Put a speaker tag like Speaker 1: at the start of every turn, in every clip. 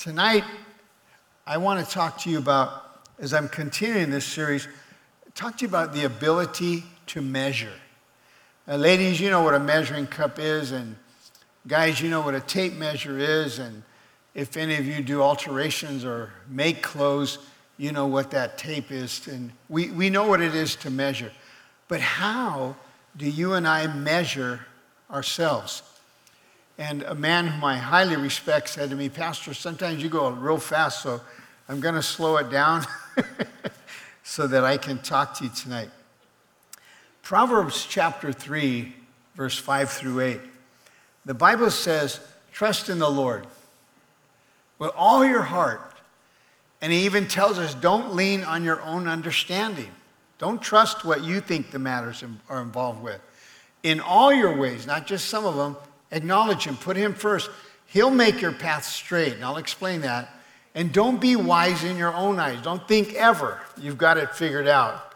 Speaker 1: Tonight, I want to talk to you about, as I'm continuing this series, talk to you about the ability to measure. Uh, ladies, you know what a measuring cup is, and guys, you know what a tape measure is, and if any of you do alterations or make clothes, you know what that tape is, and we, we know what it is to measure. But how do you and I measure ourselves? And a man whom I highly respect said to me, Pastor, sometimes you go real fast, so I'm going to slow it down so that I can talk to you tonight. Proverbs chapter 3, verse 5 through 8. The Bible says, Trust in the Lord with all your heart. And he even tells us, Don't lean on your own understanding. Don't trust what you think the matters are involved with. In all your ways, not just some of them, acknowledge him, put him first. He'll make your path straight, and I'll explain that. And don't be wise in your own eyes. Don't think ever you've got it figured out.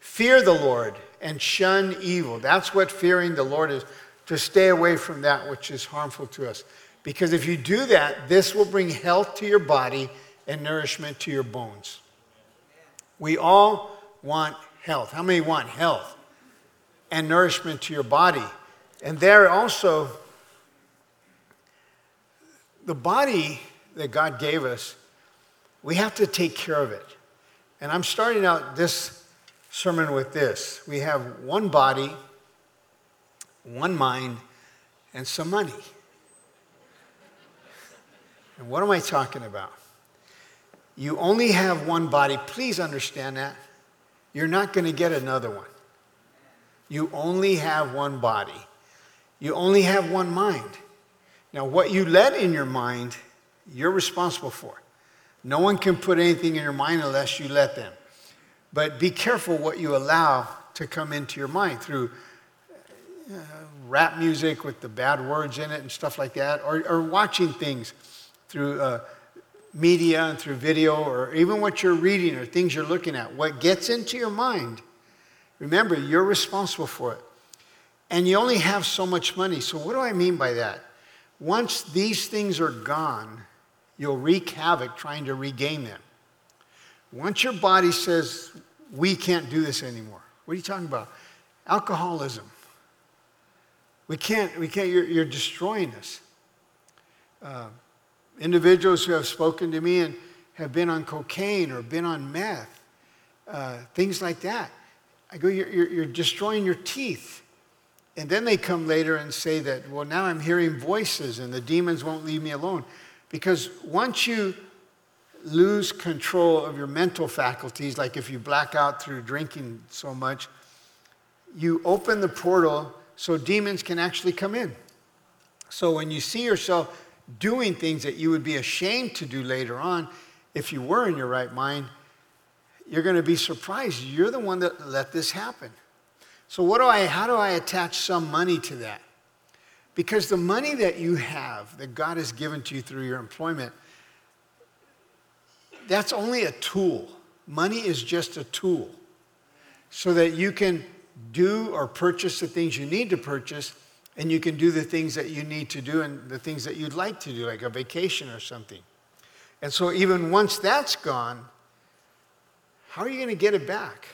Speaker 1: Fear the Lord and shun evil. That's what fearing the Lord is to stay away from that which is harmful to us. Because if you do that, this will bring health to your body and nourishment to your bones. We all want health. How many want health and nourishment to your body? And there also, the body that God gave us, we have to take care of it. And I'm starting out this sermon with this we have one body, one mind, and some money. And what am I talking about? You only have one body. Please understand that. You're not going to get another one. You only have one body. You only have one mind. Now, what you let in your mind you're responsible for. No one can put anything in your mind unless you let them. But be careful what you allow to come into your mind through uh, rap music with the bad words in it and stuff like that, or, or watching things through uh, media and through video, or even what you're reading or things you're looking at. What gets into your mind, remember, you're responsible for it. And you only have so much money. So, what do I mean by that? Once these things are gone, you'll wreak havoc trying to regain them. Once your body says, we can't do this anymore, what are you talking about? Alcoholism. We can't, we can't, you're, you're destroying us. Uh, individuals who have spoken to me and have been on cocaine or been on meth, uh, things like that. I go, you're, you're, you're destroying your teeth. And then they come later and say that, well, now I'm hearing voices and the demons won't leave me alone. Because once you lose control of your mental faculties, like if you black out through drinking so much, you open the portal so demons can actually come in. So when you see yourself doing things that you would be ashamed to do later on, if you were in your right mind, you're going to be surprised. You're the one that let this happen. So what do I how do I attach some money to that? Because the money that you have, that God has given to you through your employment, that's only a tool. Money is just a tool so that you can do or purchase the things you need to purchase and you can do the things that you need to do and the things that you'd like to do, like a vacation or something. And so, even once that's gone, how are you going to get it back?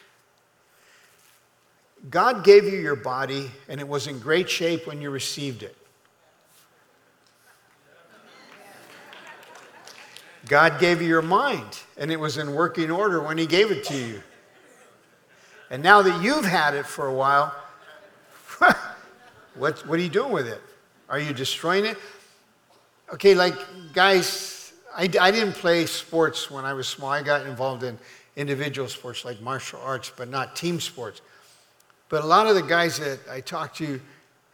Speaker 1: God gave you your body, and it was in great shape when you received it. God gave you your mind, and it was in working order when He gave it to you. And now that you've had it for a while, what, what are you doing with it? Are you destroying it? Okay, like, guys, I, I didn't play sports when I was small. I got involved in individual sports like martial arts, but not team sports. But a lot of the guys that I talked to,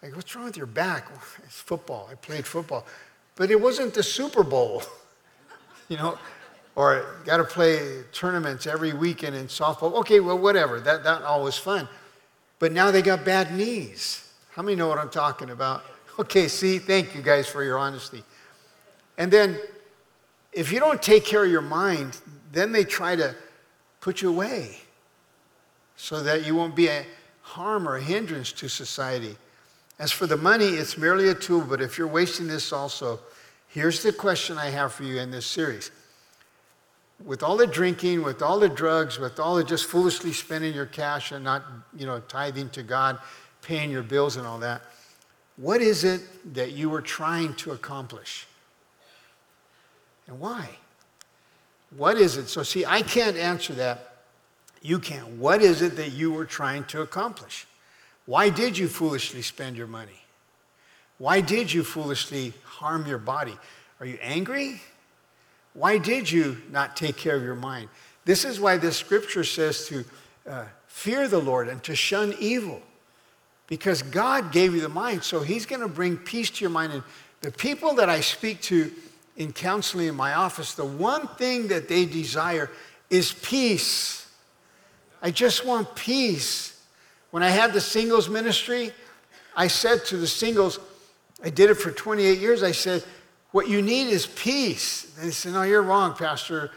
Speaker 1: like, what's wrong with your back? It's football. I played football. But it wasn't the Super Bowl, you know, or got to play tournaments every weekend in softball. Okay, well, whatever. That, that all was fun. But now they got bad knees. How many know what I'm talking about? Okay, see, thank you guys for your honesty. And then if you don't take care of your mind, then they try to put you away so that you won't be a, harm or hindrance to society. As for the money, it's merely a tool, but if you're wasting this also, Here's the question I have for you in this series. With all the drinking, with all the drugs, with all the just foolishly spending your cash and not, you know, tithing to God, paying your bills and all that, what is it that you were trying to accomplish? And why? What is it? So, see, I can't answer that. You can. What is it that you were trying to accomplish? Why did you foolishly spend your money? Why did you foolishly harm your body? Are you angry? Why did you not take care of your mind? This is why this scripture says to uh, fear the Lord and to shun evil. Because God gave you the mind, so He's going to bring peace to your mind. And the people that I speak to in counseling in my office, the one thing that they desire is peace. I just want peace. When I had the singles ministry, I said to the singles, I did it for 28 years. I said, What you need is peace. And they said, No, you're wrong, Pastor.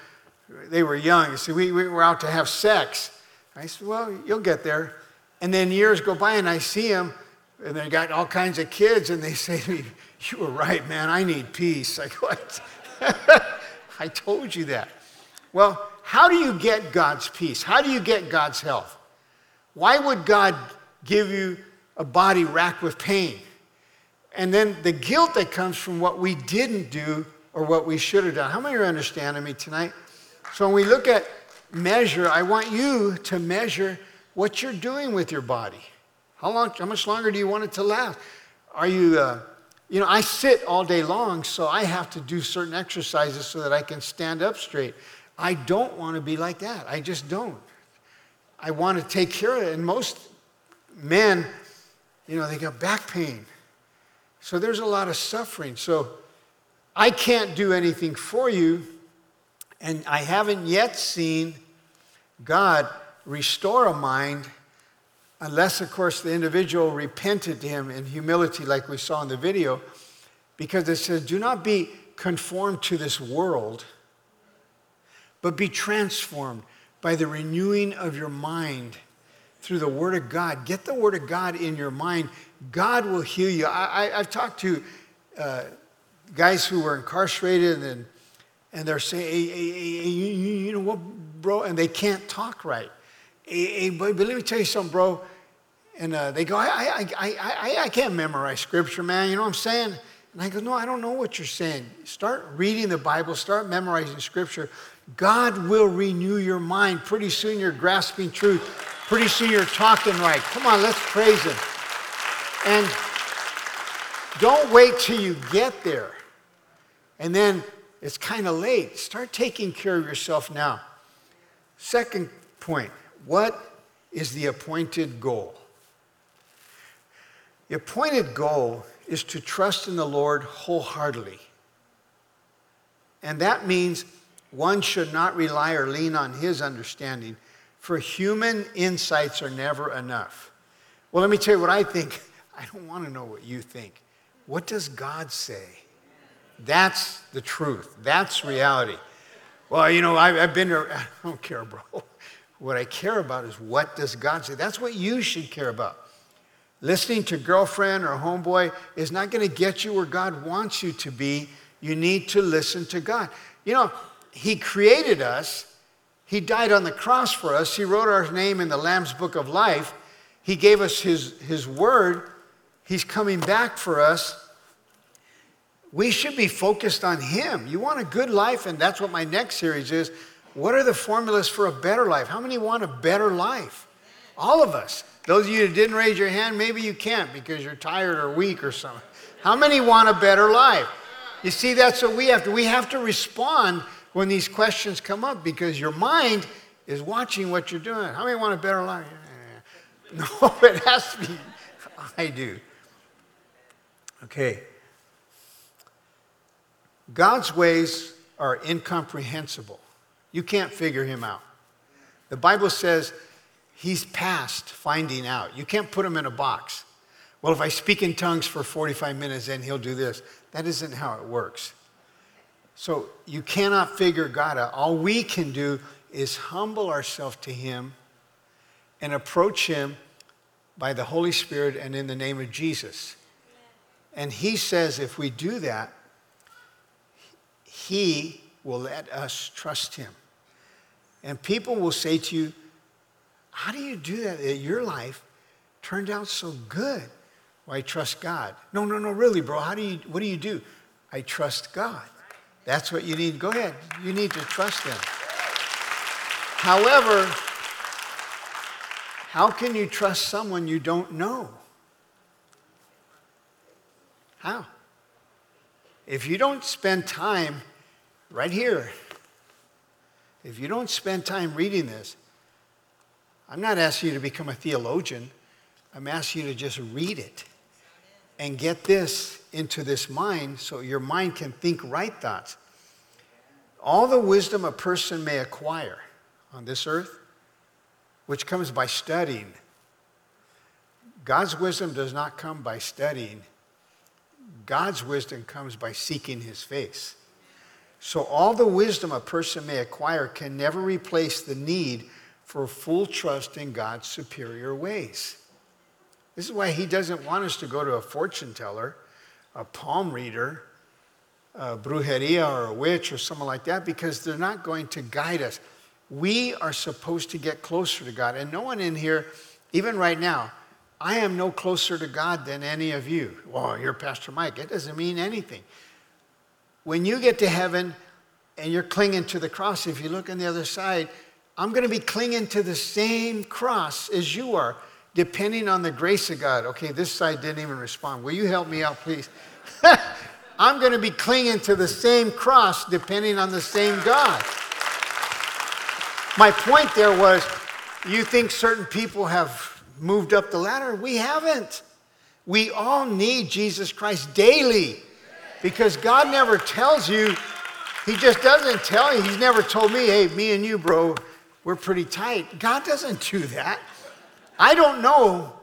Speaker 1: They were young. They said, We, we were out to have sex. I said, Well, you'll get there. And then years go by and I see them, and they got all kinds of kids, and they say to me, You were right, man. I need peace. I go, "What? I told you that. Well, how do you get God's peace? How do you get God's health? Why would God give you a body racked with pain? And then the guilt that comes from what we didn't do or what we should have done. How many are understanding me tonight? So when we look at measure, I want you to measure what you're doing with your body. How long? How much longer do you want it to last? Are you? Uh, you know, I sit all day long, so I have to do certain exercises so that I can stand up straight. I don't want to be like that. I just don't. I want to take care of it. And most men, you know, they got back pain. So there's a lot of suffering. So I can't do anything for you, and I haven't yet seen God restore a mind unless, of course, the individual repented to him in humility, like we saw in the video, because it says, Do not be conformed to this world, but be transformed by the renewing of your mind through the Word of God. Get the Word of God in your mind. God will heal you. I, have talked to uh, guys who were incarcerated and, and they're saying, hey, hey, hey, you, you know what, bro? And they can't talk right. But let me tell you something, bro. And uh, they go, I, I, I, I, I can't memorize scripture, man. You know what I'm saying? And I go, No, I don't know what you're saying. Start reading the Bible, start memorizing scripture. God will renew your mind. Pretty soon you're grasping truth. Pretty soon you're talking right. Come on, let's praise Him. And don't wait till you get there. And then it's kind of late. Start taking care of yourself now. Second point what is the appointed goal? The appointed goal is to trust in the Lord wholeheartedly. And that means one should not rely or lean on his understanding, for human insights are never enough. Well, let me tell you what I think. I don't want to know what you think. What does God say? That's the truth. That's reality. Well, you know, I, have been there. I don't care, bro. What I care about is what does God say? That's what you should care about. Listening to girlfriend or homeboy is not going to get you where God wants you to be. You need to listen to God. You know, He created us. He died on the cross for us. He wrote our name in the Lamb's book of life. He gave us His, his word. He's coming back for us. We should be focused on Him. You want a good life, and that's what my next series is. What are the formulas for a better life? How many want a better life? All of us. Those of you that didn't raise your hand, maybe you can't because you're tired or weak or something. How many want a better life? You see, that's what we have to. We have to respond when these questions come up because your mind is watching what you're doing. How many want a better life? No, it has to be. I do. Okay. God's ways are incomprehensible. You can't figure him out. The Bible says He's past finding out. You can't put him in a box. Well, if I speak in tongues for 45 minutes, then he'll do this. That isn't how it works. So you cannot figure God out. All we can do is humble ourselves to him and approach him by the Holy Spirit and in the name of Jesus. And he says if we do that, He will let us trust Him. And people will say to you, How do you do that? Your life turned out so good. Well, I trust God. No, no, no, really, bro. How do you, what do you do? I trust God. That's what you need. Go ahead. You need to trust Him. However, how can you trust someone you don't know? How? If you don't spend time right here, if you don't spend time reading this, I'm not asking you to become a theologian. I'm asking you to just read it and get this into this mind so your mind can think right thoughts. All the wisdom a person may acquire on this earth, which comes by studying. God's wisdom does not come by studying. God's wisdom comes by seeking his face. So, all the wisdom a person may acquire can never replace the need for full trust in God's superior ways. This is why he doesn't want us to go to a fortune teller, a palm reader, a brujeria or a witch or someone like that, because they're not going to guide us. We are supposed to get closer to God. And no one in here, even right now, I am no closer to God than any of you. Well, you're Pastor Mike. It doesn't mean anything. When you get to heaven and you're clinging to the cross, if you look on the other side, I'm going to be clinging to the same cross as you are, depending on the grace of God. Okay, this side didn't even respond. Will you help me out, please? I'm going to be clinging to the same cross, depending on the same God. My point there was you think certain people have moved up the ladder? We haven't. We all need Jesus Christ daily because God never tells you, He just doesn't tell you. He's never told me, hey, me and you, bro, we're pretty tight. God doesn't do that. I don't know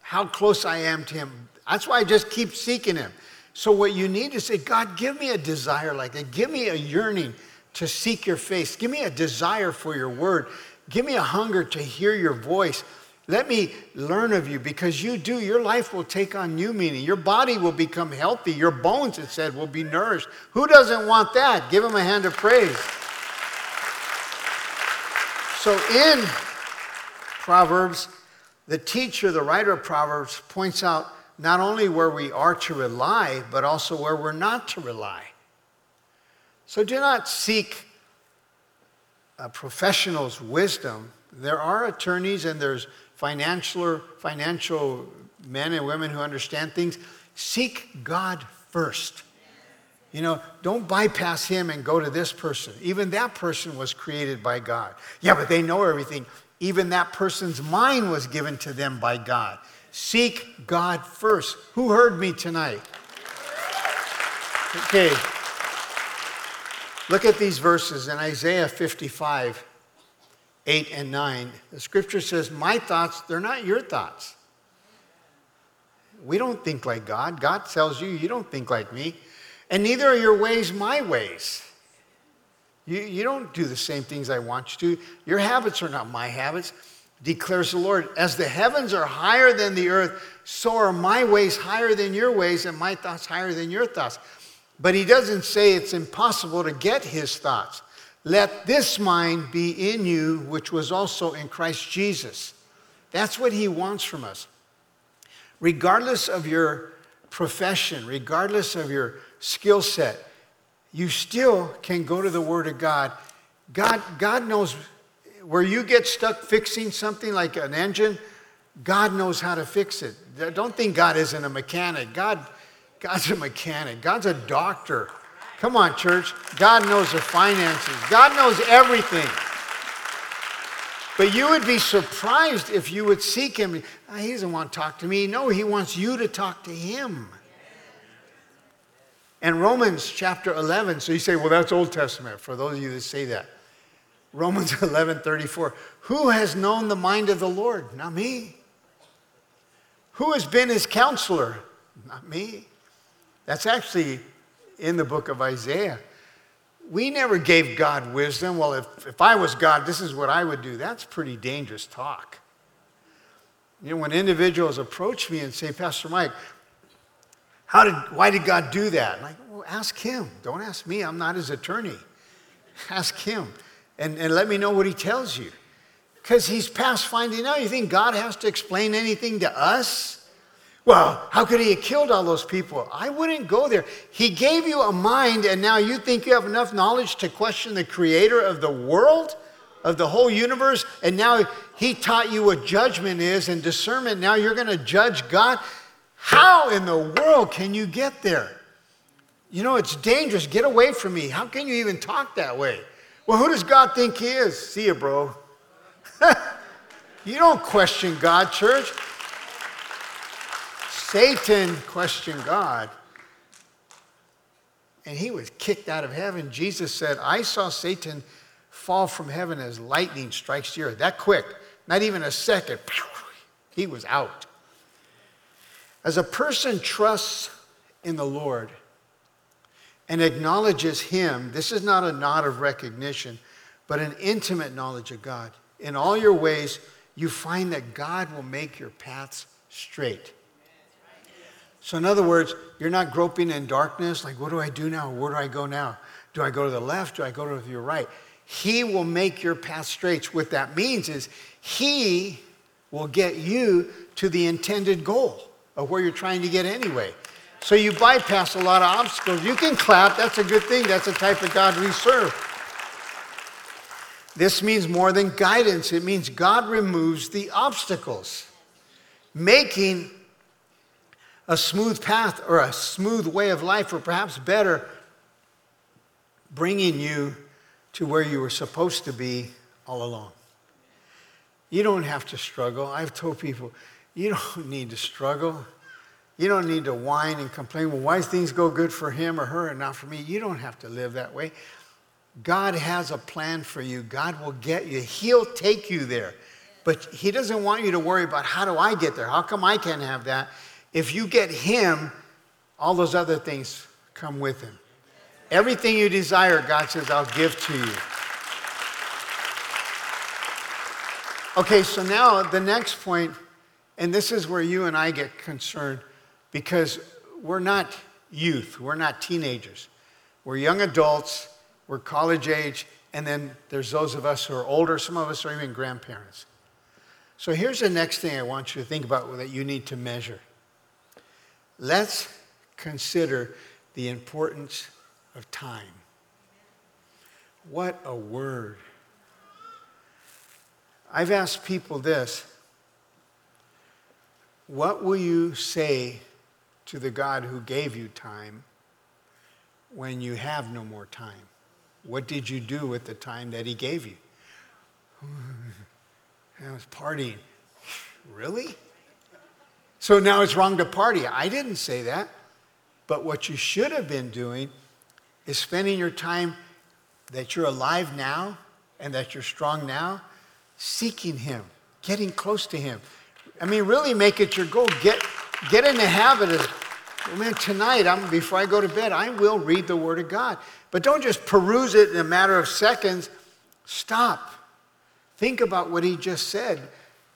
Speaker 1: how close I am to Him. That's why I just keep seeking Him. So, what you need to say, God, give me a desire like that. Give me a yearning to seek your face. Give me a desire for your word. Give me a hunger to hear your voice. Let me learn of you because you do. Your life will take on new meaning. Your body will become healthy. Your bones, it said, will be nourished. Who doesn't want that? Give him a hand of praise. So in Proverbs, the teacher, the writer of Proverbs, points out not only where we are to rely, but also where we're not to rely. So do not seek a professional's wisdom. There are attorneys and there's financial, financial men and women who understand things, seek God first. You know, don't bypass him and go to this person. Even that person was created by God. Yeah, but they know everything. Even that person's mind was given to them by God. Seek God first. Who heard me tonight? Okay. Look at these verses in Isaiah 55. 8 and 9, the scripture says, My thoughts, they're not your thoughts. We don't think like God. God tells you, You don't think like me. And neither are your ways my ways. You, you don't do the same things I want you to. Your habits are not my habits, declares the Lord. As the heavens are higher than the earth, so are my ways higher than your ways, and my thoughts higher than your thoughts. But he doesn't say it's impossible to get his thoughts. Let this mind be in you, which was also in Christ Jesus. That's what he wants from us. Regardless of your profession, regardless of your skill set, you still can go to the Word of God. God, God knows where you get stuck fixing something like an engine, God knows how to fix it. Don't think God isn't a mechanic. God, God's a mechanic. God's a doctor. Come on, church. God knows the finances, God knows everything. But you would be surprised if you would seek him. He doesn't want to talk to me. No, he wants you to talk to him. And Romans chapter 11, so you say, well, that's Old Testament, for those of you that say that. Romans 11, 34. Who has known the mind of the Lord? Not me. Who has been his counselor? Not me. That's actually in the book of Isaiah. We never gave God wisdom. Well, if, if I was God, this is what I would do. That's pretty dangerous talk. You know, when individuals approach me and say, Pastor Mike, how did, why did God do that? Like, Oh, ask him. Don't ask me. I'm not his attorney. Ask him and, and let me know what he tells you. Because he's past finding out. You think God has to explain anything to us? Well, how could he have killed all those people? I wouldn't go there. He gave you a mind, and now you think you have enough knowledge to question the creator of the world, of the whole universe, and now he taught you what judgment is and discernment. Now you're going to judge God. How in the world can you get there? You know, it's dangerous. Get away from me. How can you even talk that way? Well, who does God think He is? See you, bro. you don't question God, church. Satan questioned God. And he was kicked out of heaven. Jesus said, I saw Satan fall from heaven as lightning strikes the earth. That quick, not even a second. He was out. As a person trusts in the Lord, and acknowledges Him, this is not a nod of recognition, but an intimate knowledge of God. In all your ways, you find that God will make your paths straight. So, in other words, you're not groping in darkness, like, what do I do now? Where do I go now? Do I go to the left? Do I go to your right? He will make your path straight. What that means is, He will get you to the intended goal of where you're trying to get anyway. So you bypass a lot of obstacles. You can clap, that's a good thing. That's the type of God we serve. This means more than guidance, it means God removes the obstacles, making a smooth path or a smooth way of life, or perhaps better, bringing you to where you were supposed to be all along. You don't have to struggle. I've told people, you don't need to struggle. You don't need to whine and complain. Well, why things go good for him or her and not for me? You don't have to live that way. God has a plan for you. God will get you. He'll take you there. But He doesn't want you to worry about how do I get there? How come I can't have that? If you get Him, all those other things come with Him. Everything you desire, God says, I'll give to you. Okay, so now the next point, and this is where you and I get concerned because we're not youth, we're not teenagers. We're young adults, we're college age, and then there's those of us who are older, some of us are even grandparents. So here's the next thing I want you to think about that you need to measure. Let's consider the importance of time. What a word. I've asked people this What will you say to the God who gave you time when you have no more time? What did you do with the time that He gave you? I was partying. Really? So now it's wrong to party. I didn't say that. But what you should have been doing is spending your time that you're alive now and that you're strong now, seeking Him, getting close to Him. I mean, really make it your goal. Get, get in the habit of well, man, tonight, I'm, before I go to bed, I will read the Word of God. But don't just peruse it in a matter of seconds. Stop. Think about what he just said.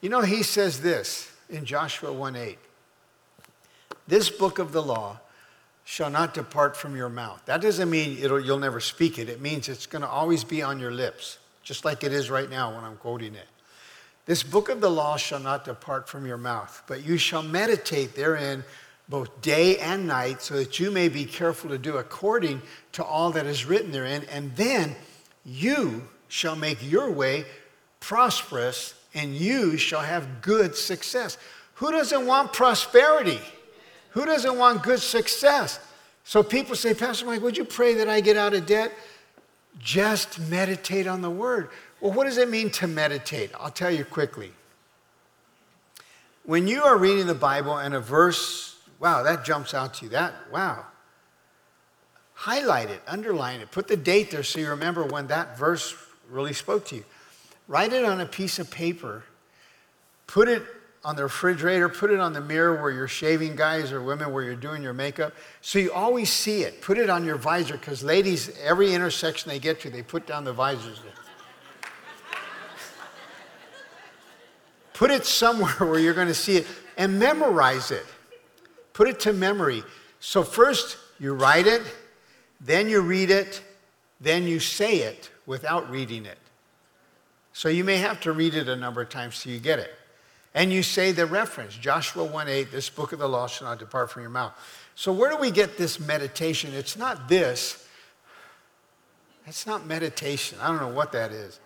Speaker 1: You know, he says this in Joshua 1 8. This book of the law shall not depart from your mouth. That doesn't mean you'll never speak it. It means it's going to always be on your lips, just like it is right now when I'm quoting it. This book of the law shall not depart from your mouth, but you shall meditate therein both day and night, so that you may be careful to do according to all that is written therein. And then you shall make your way prosperous, and you shall have good success. Who doesn't want prosperity? Who doesn't want good success? So people say, Pastor Mike, would you pray that I get out of debt? Just meditate on the word. Well, what does it mean to meditate? I'll tell you quickly. When you are reading the Bible and a verse Wow, that jumps out to you. That, wow. Highlight it, underline it, put the date there so you remember when that verse really spoke to you. Write it on a piece of paper, put it on the refrigerator, put it on the mirror where you're shaving, guys or women, where you're doing your makeup, so you always see it. Put it on your visor, because ladies, every intersection they get to, they put down the visors. Put it somewhere where you're going to see it and memorize it. Put it to memory. So, first, you write it, then you read it, then you say it without reading it. So you may have to read it a number of times till you get it. And you say the reference, Joshua 1 8, this book of the law shall not depart from your mouth. So where do we get this meditation? It's not this. It's not meditation. I don't know what that is.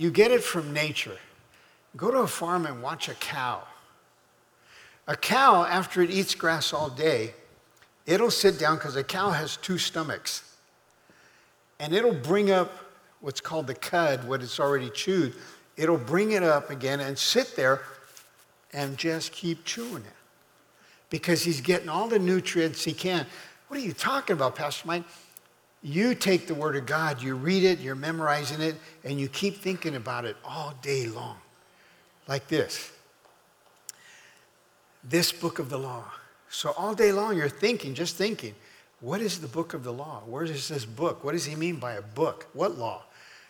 Speaker 1: You get it from nature. Go to a farm and watch a cow. A cow, after it eats grass all day, it'll sit down because a cow has two stomachs. And it'll bring up what's called the cud, what it's already chewed. It'll bring it up again and sit there and just keep chewing it because he's getting all the nutrients he can. What are you talking about, Pastor Mike? You take the Word of God, you read it, you're memorizing it, and you keep thinking about it all day long. Like this this book of the law. So all day long you're thinking, just thinking, what is the book of the law? Where is this book? What does he mean by a book? What law?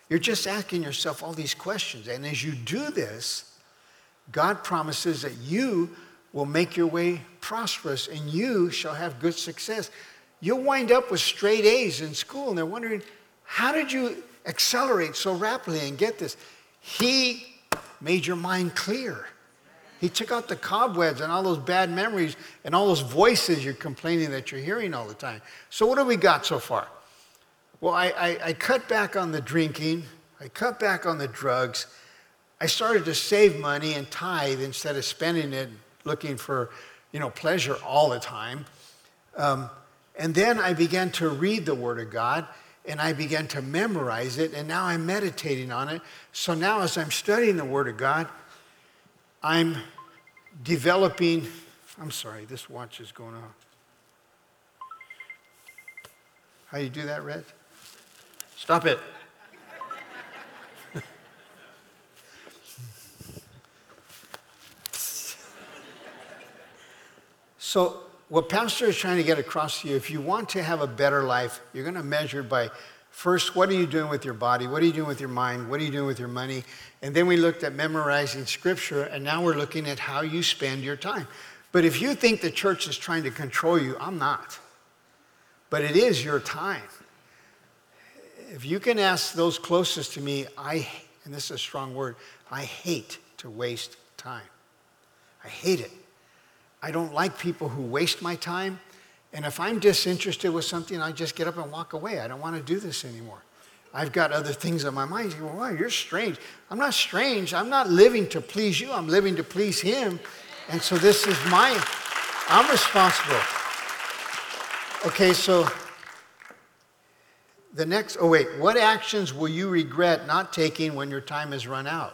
Speaker 1: You're just asking yourself all these questions. And as you do this, God promises that you will make your way prosperous and you shall have good success. You'll wind up with straight A's in school, and they're wondering, how did you accelerate so rapidly and get this? He made your mind clear. He took out the cobwebs and all those bad memories and all those voices you're complaining that you're hearing all the time. So, what have we got so far? Well, I, I, I cut back on the drinking, I cut back on the drugs. I started to save money and tithe instead of spending it looking for you know, pleasure all the time. Um, and then I began to read the Word of God and I began to memorize it, and now I'm meditating on it. So now, as I'm studying the Word of God, I'm developing. I'm sorry, this watch is going on. How you do that, Red? Stop it. So, what Pastor is trying to get across to you, if you want to have a better life, you're going to measure by first, what are you doing with your body? What are you doing with your mind? What are you doing with your money? And then we looked at memorizing scripture, and now we're looking at how you spend your time. But if you think the church is trying to control you, I'm not. But it is your time. If you can ask those closest to me, I, and this is a strong word, I hate to waste time. I hate it. I don't like people who waste my time. And if I'm disinterested with something, I just get up and walk away. I don't want to do this anymore. I've got other things on my mind. You go, wow, you're strange. I'm not strange. I'm not living to please you. I'm living to please Him. And so this is my, I'm responsible. Okay, so the next, oh wait, what actions will you regret not taking when your time has run out?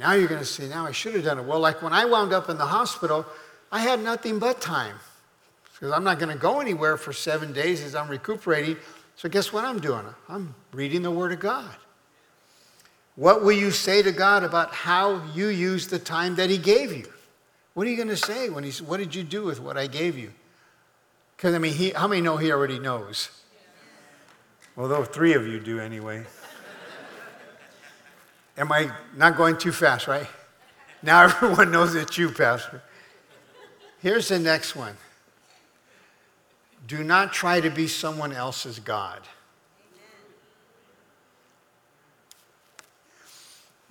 Speaker 1: Now you're going to see, now I should have done it. Well, like when I wound up in the hospital, I had nothing but time because I'm not going to go anywhere for seven days as I'm recuperating. So, guess what I'm doing? I'm reading the Word of God. What will you say to God about how you use the time that He gave you? What are you going to say when He's, What did you do with what I gave you? Because, I mean, he, how many know He already knows? Although three of you do anyway. Am I not going too fast, right? Now everyone knows it's you, Pastor. Here's the next one do not try to be someone else's God.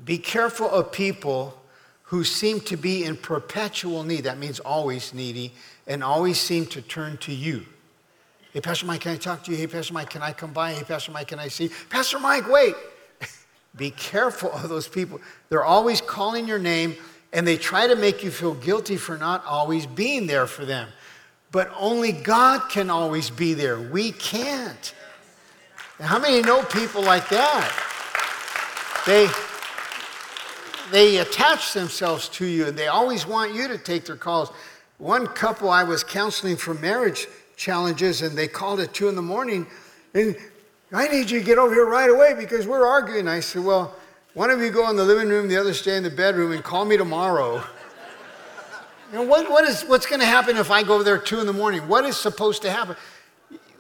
Speaker 1: Be careful of people who seem to be in perpetual need. That means always needy and always seem to turn to you. Hey, Pastor Mike, can I talk to you? Hey, Pastor Mike, can I come by? Hey, Pastor Mike, can I see? Pastor Mike, wait. Be careful of those people. They're always calling your name and they try to make you feel guilty for not always being there for them. But only God can always be there. We can't. how many know people like that? They, they attach themselves to you and they always want you to take their calls. One couple I was counseling for marriage challenges and they called at two in the morning and I need you to get over here right away because we're arguing. I said, Well, one of you go in the living room, the other stay in the bedroom, and call me tomorrow. You know, what, what is, what's going to happen if I go over there at 2 in the morning? What is supposed to happen?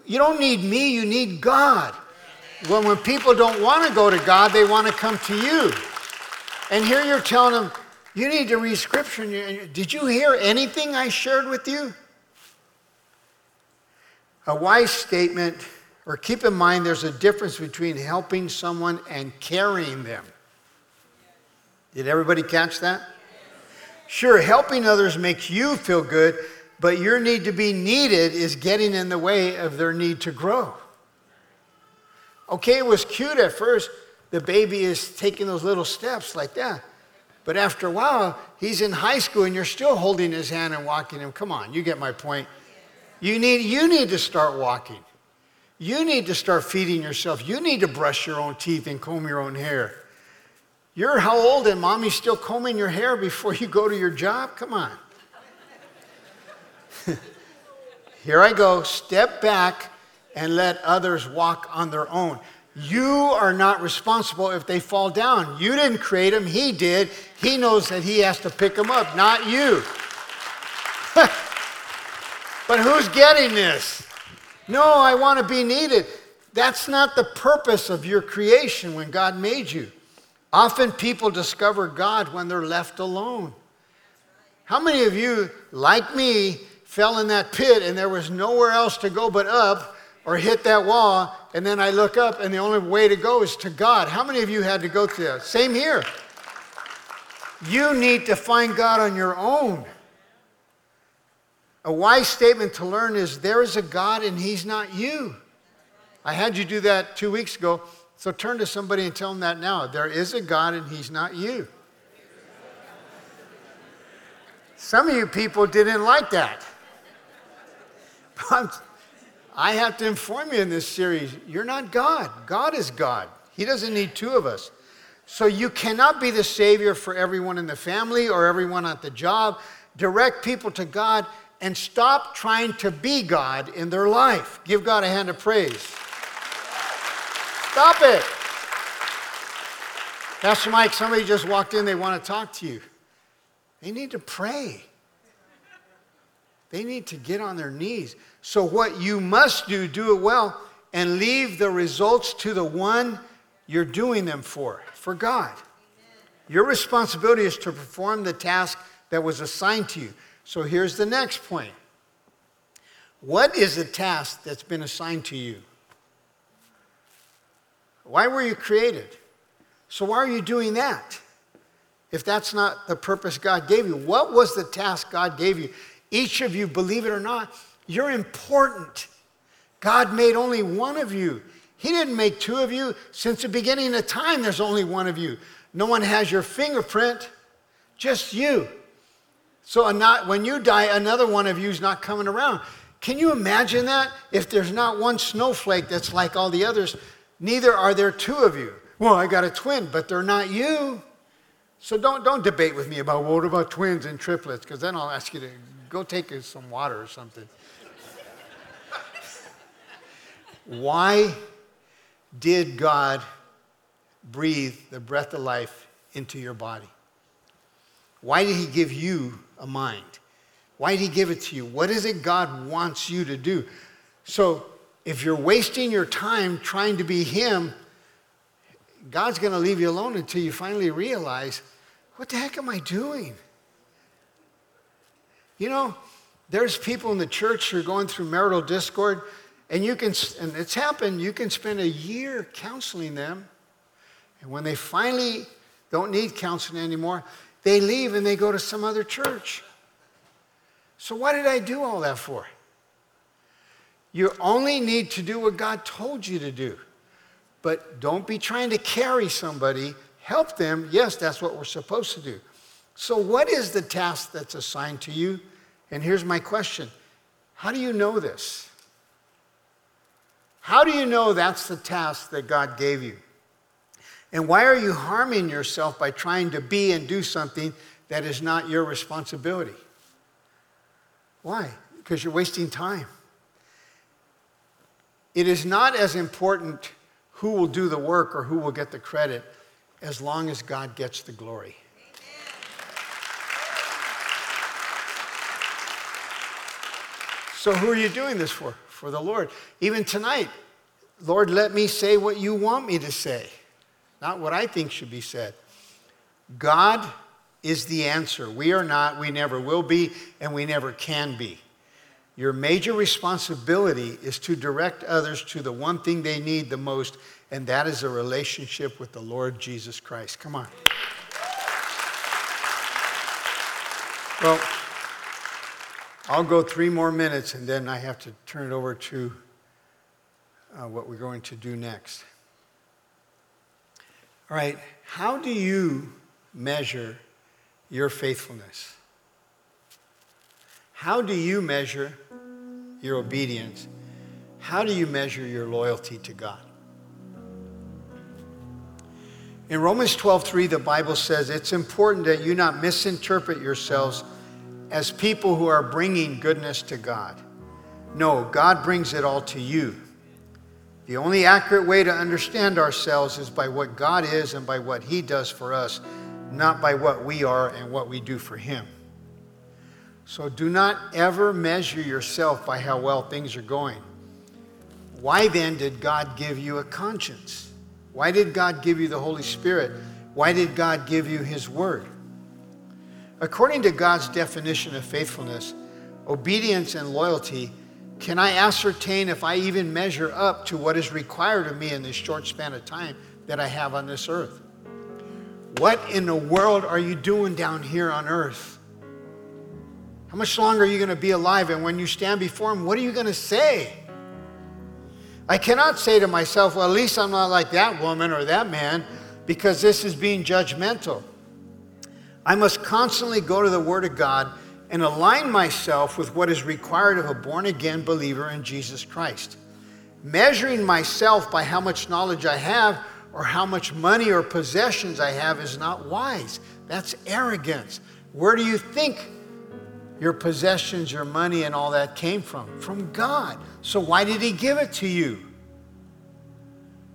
Speaker 1: You don't need me, you need God. Well, when people don't want to go to God, they want to come to you. And here you're telling them, you need to read scripture. Did you hear anything I shared with you? A wise statement, or keep in mind there's a difference between helping someone and carrying them. Did everybody catch that? Sure, helping others makes you feel good, but your need to be needed is getting in the way of their need to grow. Okay, it was cute at first. The baby is taking those little steps like that. But after a while, he's in high school and you're still holding his hand and walking him. Come on, you get my point. You need, you need to start walking. You need to start feeding yourself. You need to brush your own teeth and comb your own hair. You're how old and mommy's still combing your hair before you go to your job? Come on. Here I go. Step back and let others walk on their own. You are not responsible if they fall down. You didn't create them, He did. He knows that He has to pick them up, not you. but who's getting this? No, I want to be needed. That's not the purpose of your creation when God made you. Often people discover God when they're left alone. How many of you, like me, fell in that pit and there was nowhere else to go but up or hit that wall, and then I look up and the only way to go is to God? How many of you had to go through that? Same here. You need to find God on your own. A wise statement to learn is there is a God and He's not you. I had you do that two weeks ago. So turn to somebody and tell them that now. There is a God and He's not you. Some of you people didn't like that. But I have to inform you in this series you're not God. God is God. He doesn't need two of us. So you cannot be the Savior for everyone in the family or everyone at the job. Direct people to God and stop trying to be God in their life. Give God a hand of praise. Stop it. Pastor Mike, somebody just walked in, they want to talk to you. They need to pray. They need to get on their knees. So, what you must do, do it well and leave the results to the one you're doing them for, for God. Your responsibility is to perform the task that was assigned to you. So, here's the next point What is the task that's been assigned to you? Why were you created? So, why are you doing that? If that's not the purpose God gave you, what was the task God gave you? Each of you, believe it or not, you're important. God made only one of you. He didn't make two of you. Since the beginning of time, there's only one of you. No one has your fingerprint, just you. So not, when you die, another one of you is not coming around. Can you imagine that? If there's not one snowflake that's like all the others, Neither are there two of you. Well, I got a twin, but they're not you. So don't, don't debate with me about what about twins and triplets, because then I'll ask you to go take some water or something. Why did God breathe the breath of life into your body? Why did He give you a mind? Why did He give it to you? What is it God wants you to do? So if you're wasting your time trying to be Him, God's going to leave you alone until you finally realize, what the heck am I doing? You know, there's people in the church who are going through marital discord, and you can, and it's happened, you can spend a year counseling them, and when they finally don't need counseling anymore, they leave and they go to some other church. So, what did I do all that for? You only need to do what God told you to do. But don't be trying to carry somebody, help them. Yes, that's what we're supposed to do. So, what is the task that's assigned to you? And here's my question How do you know this? How do you know that's the task that God gave you? And why are you harming yourself by trying to be and do something that is not your responsibility? Why? Because you're wasting time. It is not as important who will do the work or who will get the credit as long as God gets the glory. So, who are you doing this for? For the Lord. Even tonight, Lord, let me say what you want me to say, not what I think should be said. God is the answer. We are not, we never will be, and we never can be. Your major responsibility is to direct others to the one thing they need the most, and that is a relationship with the Lord Jesus Christ. Come on. Well, I'll go three more minutes and then I have to turn it over to uh, what we're going to do next. All right, how do you measure your faithfulness? How do you measure your obedience? How do you measure your loyalty to God? In Romans 12:3 the Bible says it's important that you not misinterpret yourselves as people who are bringing goodness to God. No, God brings it all to you. The only accurate way to understand ourselves is by what God is and by what He does for us, not by what we are and what we do for Him. So do not ever measure yourself by how well things are going. Why then did God give you a conscience? Why did God give you the Holy Spirit? Why did God give you His Word? According to God's definition of faithfulness, obedience and loyalty can I ascertain if I even measure up to what is required of me in this short span of time that I have on this earth? What in the world are you doing down here on earth? How much longer are you going to be alive? And when you stand before Him, what are you going to say? I cannot say to myself, well, at least I'm not like that woman or that man, because this is being judgmental. I must constantly go to the Word of God and align myself with what is required of a born again believer in Jesus Christ. Measuring myself by how much knowledge I have or how much money or possessions I have is not wise. That's arrogance. Where do you think your possessions, your money, and all that came from? From God. So why did He give it to you?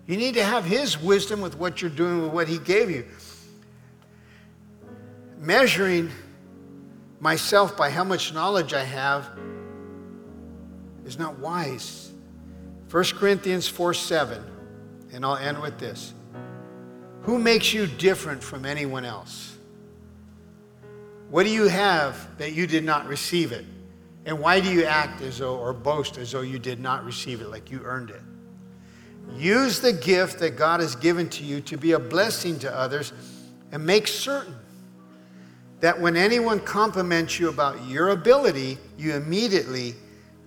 Speaker 1: You need to have His wisdom with what you're doing with what He gave you. Measuring myself by how much knowledge I have is not wise. 1 Corinthians 4 7, and I'll end with this. Who makes you different from anyone else? What do you have that you did not receive it? And why do you act as though or boast as though you did not receive it, like you earned it? Use the gift that God has given to you to be a blessing to others and make certain that when anyone compliments you about your ability, you immediately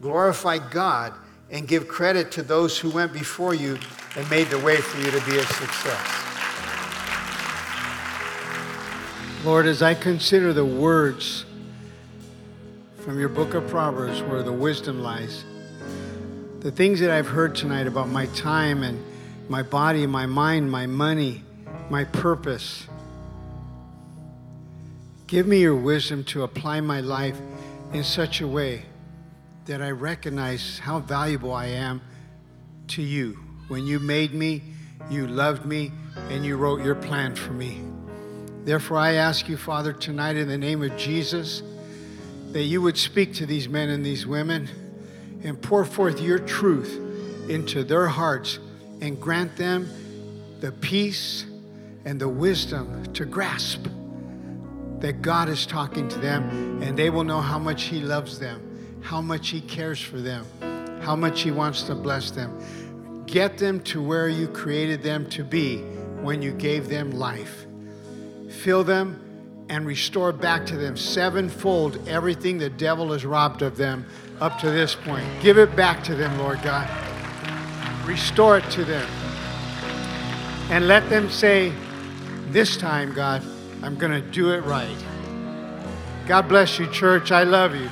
Speaker 1: glorify God and give credit to those who went before you and made the way for you to be a success. Lord, as I consider the words from your book of Proverbs where the wisdom lies, the things that I've heard tonight about my time and my body, my mind, my money, my purpose, Give me your wisdom to apply my life in such a way that I recognize how valuable I am to you. When you made me, you loved me, and you wrote your plan for me. Therefore, I ask you, Father, tonight in the name of Jesus, that you would speak to these men and these women and pour forth your truth into their hearts and grant them the peace and the wisdom to grasp that God is talking to them and they will know how much He loves them, how much He cares for them, how much He wants to bless them. Get them to where you created them to be when you gave them life. Fill them and restore back to them sevenfold everything the devil has robbed of them up to this point. Give it back to them, Lord God. Restore it to them. And let them say, This time, God, I'm going to do it right. God bless you, church. I love you.